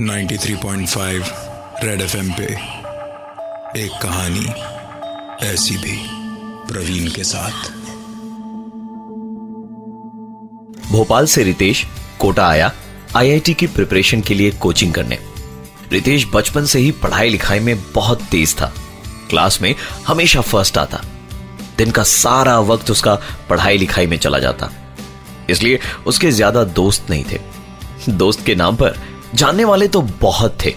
93.5 red FM पे एक कहानी ऐसी भी प्रवीण के साथ। भोपाल से रितेश कोटा आया आईआईटी की प्रिपरेशन के लिए कोचिंग करने। रितेश बचपन से ही पढ़ाई लिखाई में बहुत तेज था। क्लास में हमेशा फ़र्स्ट आता। दिन का सारा वक्त उसका पढ़ाई लिखाई में चला जाता। इसलिए उसके ज़्यादा दोस्त नहीं थे। दोस्त के नाम पर जानने वाले तो बहुत थे,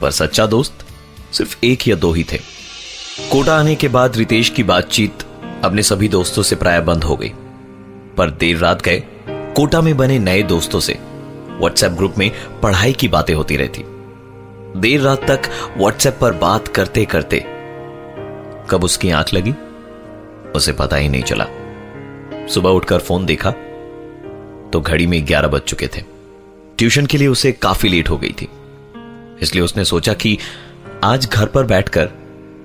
पर सच्चा दोस्त सिर्फ़ एक या दो ही थे। कोटा आने के बाद रितेश की बातचीत अपने सभी दोस्तों से प्राय बंद हो गई। पर देर रात गए, कोटा में बने नए दोस्तों से व्हाट्सएप ग्रुप में पढ़ाई की बातें होती रहती। देर रात तक व्हाट्सएप पर बात करते करते कब उसकी आँख लगी, उसे पता ही नहीं चला। सुबह उठकर फ़ोन देखा तो घड़ी में ग्यारह बज चुके थे। ट्यूशन के लिए उसे काफ़ी लेट हो गई थी। इसलिए उसने सोचा कि आज घर पर बैठकर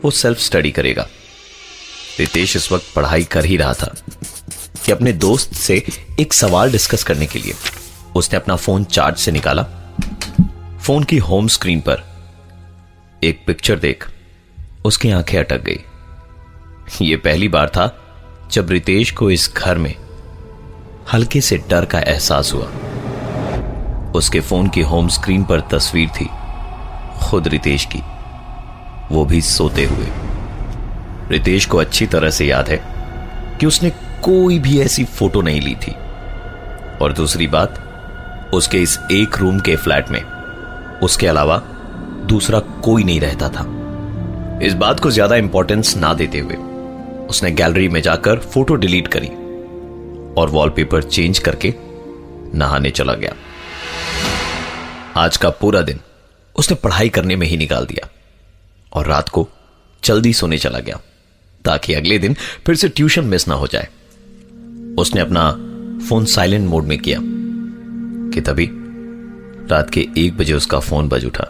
वो सेल्फ स्टडी करेगा। रितेश इस वक्त पढ़ाई कर ही रहा था कि अपने दोस्त से एक सवाल डिस्कस करने के लिए। उसने अपना फ़ोन चार्ज से निकाला। फ़ोन की होम स्क्रीन पर एक पिक्चर देख उसकी आँखें अटक गई। यह पहली बार था जब रितेश को इस घर में हल्के से डर का एहसास हुआ। उसके फ़ोन की होम स्क्रीन पर तस्वीर थी, खुद रितेश की। वो भी सोते हुए। रितेश को अच्छी तरह से याद है कि उसने कोई भी ऐसी फ़ोटो नहीं ली थी। और दूसरी बात, उसके इस एक रूम के फ्लैट में, उसके अलावा दूसरा कोई नहीं रहता था। इस बात को ज़्यादा इंपॉर्टेंस ना देते हुए, उसने गैलरी में जाकर फ़ोटो डिलीट करी और वॉलपेपर चेंज करके नहाने चला गया। आज का पूरा दिन उसने पढ़ाई करने में ही निकाल दिया और रात को जल्दी सोने चला गया, ताकि अगले दिन फिर से ट्यूशन मिस ना हो जाए। उसने अपना फ़ोन साइलेंट मोड में किया, कि तभी रात के एक बजे उसका फ़ोन बज उठा।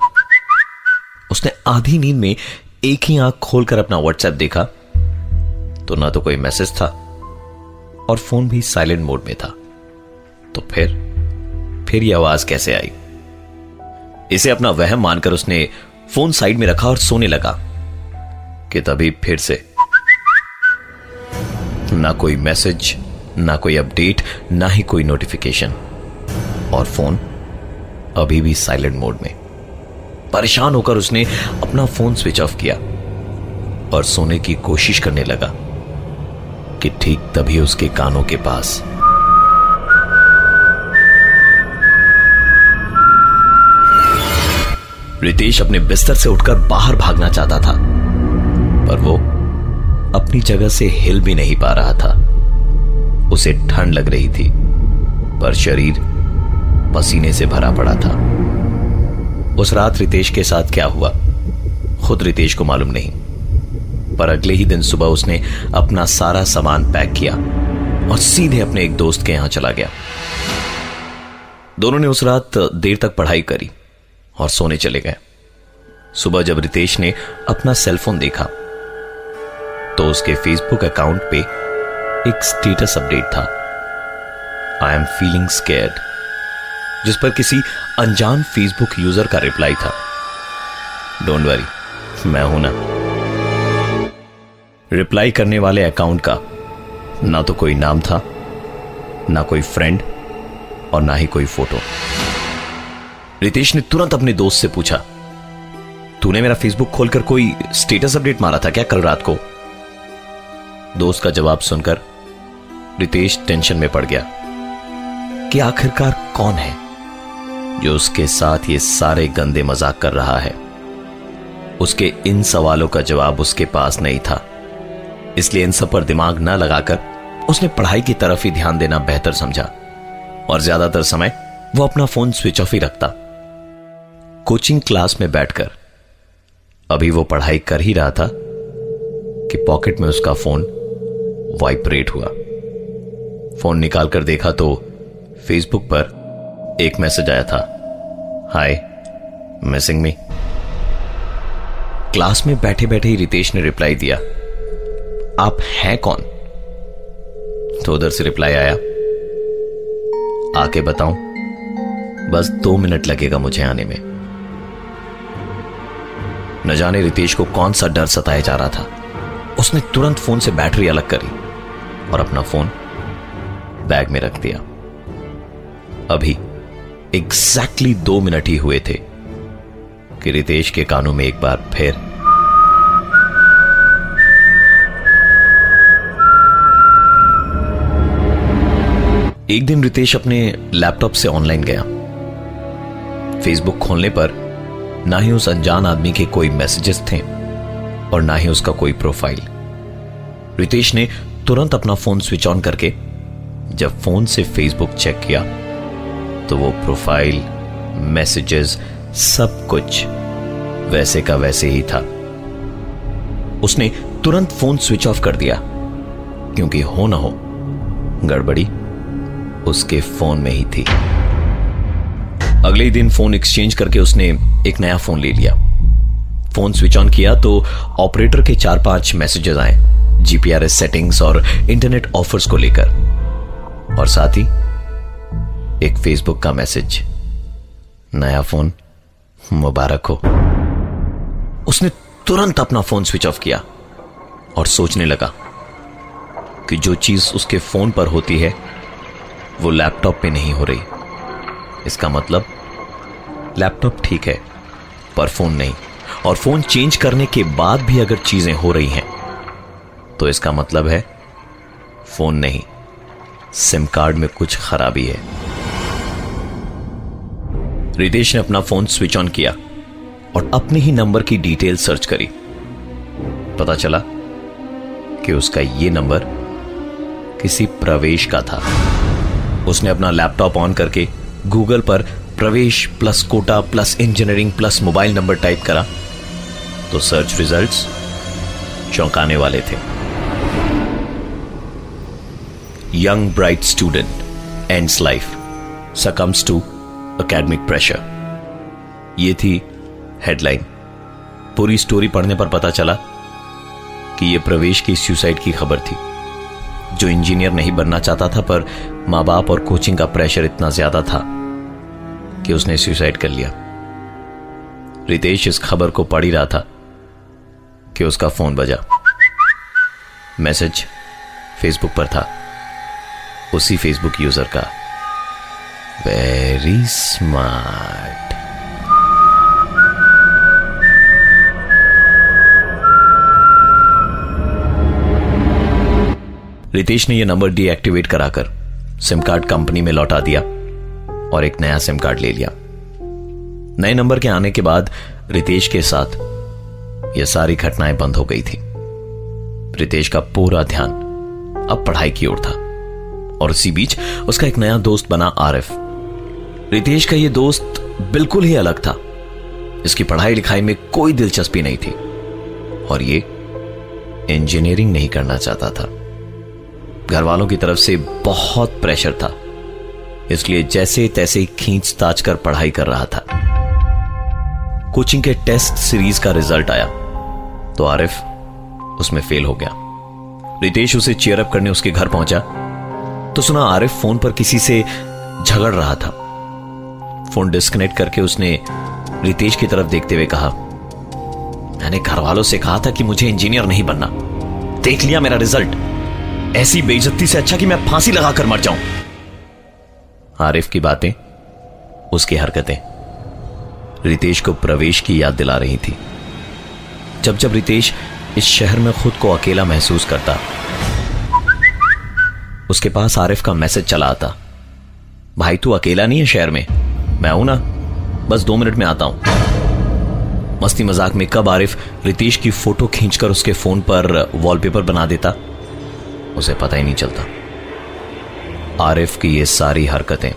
उसने आधी नींद में एक ही आँख खोलकर अपना व्हाट्सएप देखा तो ना तो कोई मैसेज था और फ़ोन भी साइलेंट मोड में था। तो फिर फिर यह आवाज़ कैसे आई? इसे अपना वहम मानकर उसने फ़ोन साइड में रखा और सोने लगा कि तभी फिर से ना कोई मैसेज, ना कोई अपडेट, ना ही कोई नोटिफिकेशन और फ़ोन अभी भी साइलेंट मोड में। परेशान होकर उसने अपना फ़ोन स्विच ऑफ़ किया और सोने की कोशिश करने लगा कि ठीक तभी उसके कानों के पास रितेश अपने बिस्तर से उठकर बाहर भागना चाहता था, पर वो अपनी जगह से हिल भी नहीं पा रहा था। उसे ठंड लग रही थी, पर शरीर पसीने से भरा पड़ा था। उस रात रितेश के साथ क्या हुआ, खुद रितेश को मालूम नहीं, पर अगले ही दिन सुबह उसने अपना सारा सामान पैक किया और सीधे अपने एक दोस्त के यहाँ चला गया। दोनों ने उस रात देर तक पढ़ाई करी। और सोने चले गए। सुबह जब रितेश ने अपना सेलफोन देखा तो उसके फेसबुक अकाउंट पे एक स्टेटस अपडेट था। आई एम फीलिंग स्केर्ड जिस पर किसी अनजान फेसबुक यूज़र का रिप्लाई था। डोंट वरी मैं हूँ ना। रिप्लाई करने वाले अकाउंट का ना तो कोई नाम था, ना कोई फ्रेंड और ना ही कोई फ़ोटो रितेश ने तुरंत अपने दोस्त से पूछा, तूने मेरा फेसबुक खोलकर कोई स्टेटस अपडेट मारा था क्या कल रात को? दोस्त का जवाब सुनकर रितेश टेंशन में पड़ गया, कि आखिरकार कौन है जो उसके साथ ये सारे गंदे मज़ाक कर रहा है? उसके इन सवालों का जवाब उसके पास नहीं था, इसलिए इन सब पर दिमाग न लगाकर उसने पढ़ाई की तरफ़ ही ध्यान देना बेहतर समझा और ज़्यादातर समय वो अपना फ़ोन स्विच ऑफ़ ही रखता। कोचिंग क्लास में बैठकर। अभी वो पढ़ाई कर ही रहा था कि पॉकेट में उसका फ़ोन वाइब्रेट हुआ। फ़ोन निकालकर देखा तो फेसबुक पर एक मैसेज आया था। हाय, मिसिंग मी। क्लास में बैठे बैठे ही रितेश ने रिप्लाई दिया। आप हैं कौन? तो उधर से रिप्लाई आया। आके बताऊँ, बस दो मिनट लगेगा मुझे आने में। न जाने रितेश को कौन सा डर सताया जा रहा था। उसने तुरंत फ़ोन से बैटरी अलग करी और अपना फ़ोन बैग में रख दिया। अभी एग्जैक्टली दो मिनट ही हुए थे कि रितेश के कानों में एक बार फिर एक दिन रितेश अपने लैपटॉप से ऑनलाइन गया। फेसबुक खोलने पर ना ही उस अनजान आदमी के कोई मैसेजेस थे और ना ही उसका कोई प्रोफ़ाइल रितेश ने तुरंत अपना फ़ोन स्विच ऑन करके जब फ़ोन से फेसबुक चेक किया तो वो प्रोफ़ाइल मैसेजेस सब कुछ वैसे का वैसे ही था। उसने तुरंत फ़ोन स्विच ऑफ़ कर दिया, क्योंकि हो ना हो, गड़बड़ी उसके फ़ोन में ही थी। अगले ही दिन फ़ोन एक्सचेंज करके उसने एक नया फ़ोन ले लिया। फ़ोन स्विच ऑन किया तो ऑपरेटर के चार पाँच मैसेजेस आए जीपीआरएस सेटिंग्स और इंटरनेट ऑफर्स को लेकर। और साथ ही एक फेसबुक का मैसेज नया फ़ोन, मुबारक हो। उसने तुरंत अपना फ़ोन स्विच ऑफ़ किया और सोचने लगा कि जो चीज़ उसके फ़ोन पर होती है, वो लैपटॉप पे नहीं हो रही। इसका मतलब लैपटॉप ठीक है, पर फ़ोन नहीं। और फ़ोन चेंज करने के बाद भी अगर चीज़ें हो रही हैं तो इसका मतलब है फ़ोन नहीं। सिम कार्ड में कुछ खराबी है। रितेश ने अपना फ़ोन स्विच ऑन किया और अपने ही नंबर की डिटेल सर्च करी। पता चला कि उसका यह नंबर किसी प्रवेश का था। उसने अपना लैपटॉप ऑन करके गूगल पर Pravesh plus Kota plus engineering plus mobile number type करा तो सर्च रिजल्ट्स चौंकाने वाले थे। Young bright student ends life succumbs to academic pressure ये थी हेडलाइन पूरी स्टोरी पढ़ने पर पता चला कि यह प्रवेश की सुसाइड की खबर थी। जो इंजीनियर नहीं बनना चाहता था, पर माँ बाप और कोचिंग का प्रेशर इतना ज़्यादा था कि उसने सुसाइड कर लिया। रितेश इस खबर को पढ़ ही रहा था कि उसका फ़ोन बजा। मैसेज फेसबुक पर था। उसी फेसबुक यूज़र का। वेरी स्मार्ट रितेश ने यह नंबर डीएक्टिवेट कराकर सिम कार्ड कंपनी में लौटा दिया और एक नया सिम कार्ड ले लिया। नए नंबर के आने के बाद रितेश के साथ यह सारी घटनाएँ बंद हो गई थी। रितेश का पूरा ध्यान अब पढ़ाई की ओर था और इसी बीच उसका एक नया दोस्त बना आरिफ। रितेश का यह दोस्त बिल्कुल ही अलग था। इसकी पढ़ाई लिखाई में कोई दिलचस्पी नहीं थी और ये इंजीनियरिंग नहीं करना चाहता था। घर वालों की तरफ़ से बहुत प्रेशर था। इसलिए जैसे तैसे खींच ताच कर पढ़ाई कर रहा था। कोचिंग के टेस्ट सीरीज़ का रिज़ल्ट आया। तो आरिफ, उसमें फेल हो गया। रितेश उसे चेयरअप करने उसके घर पहुँचा। तो सुना आरिफ फ़ोन पर किसी से झगड़ रहा था। फ़ोन डिस्कनेक्ट करके उसने रितेश की तरफ़ देखते हुए कहा, मैंने घर वालों से कहा था कि मुझे इंजीनियर नहीं बनना। देख लिया मेरा रिज़ल्ट ऐसी बेइज्जती से अच्छा कि मैं फांसी लगाकर मर जाऊँ। आरिफ की बातें, उसकी हरकतें। रितेश को प्रवेश की याद दिला रही थी। जब जब रितेश इस शहर में खुद को अकेला महसूस करता, उसके पास आरिफ का मैसेज चला आता, भाई, तू अकेला नहीं है शहर में। मैं हूँ ना। बस दो मिनट में आता हूँ। मस्ती मज़ाक में कब आरिफ रितेश की फ़ोटो खींचकर उसके फ़ोन पर वॉलपेपर बना देता उसे पता ही नहीं चलता। आरिफ की ये सारी हरकतें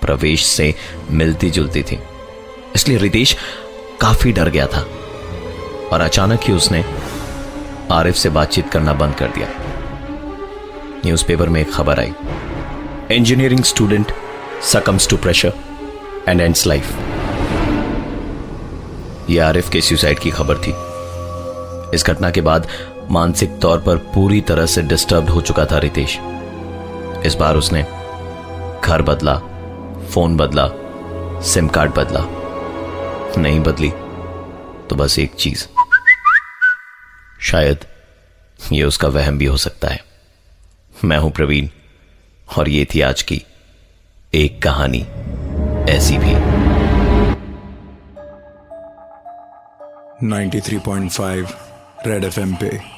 प्रवेश से मिलती जुलती थी। इसलिए रितेश काफ़ी डर गया था और अचानक ही उसने आरिफ से बातचीत करना बंद कर दिया। न्यूज़पेपर में एक खबर आई। Engineering student succumbs to pressure and ends life यह आरिफ के सुसाइड की खबर थी। इस घटना के बाद मानसिक तौर पर पूरी तरह से डिस्टर्ब हो चुका था रितेश। इस बार उसने घर बदला फ़ोन बदला सिम कार्ड बदला। नहीं बदली तो बस एक चीज़। शायद ये उसका वहम भी हो सकता है। मैं हूँ प्रवीण, और ये थी आज की एक कहानी ऐसी भी। 93.5 रेड एफएम पे।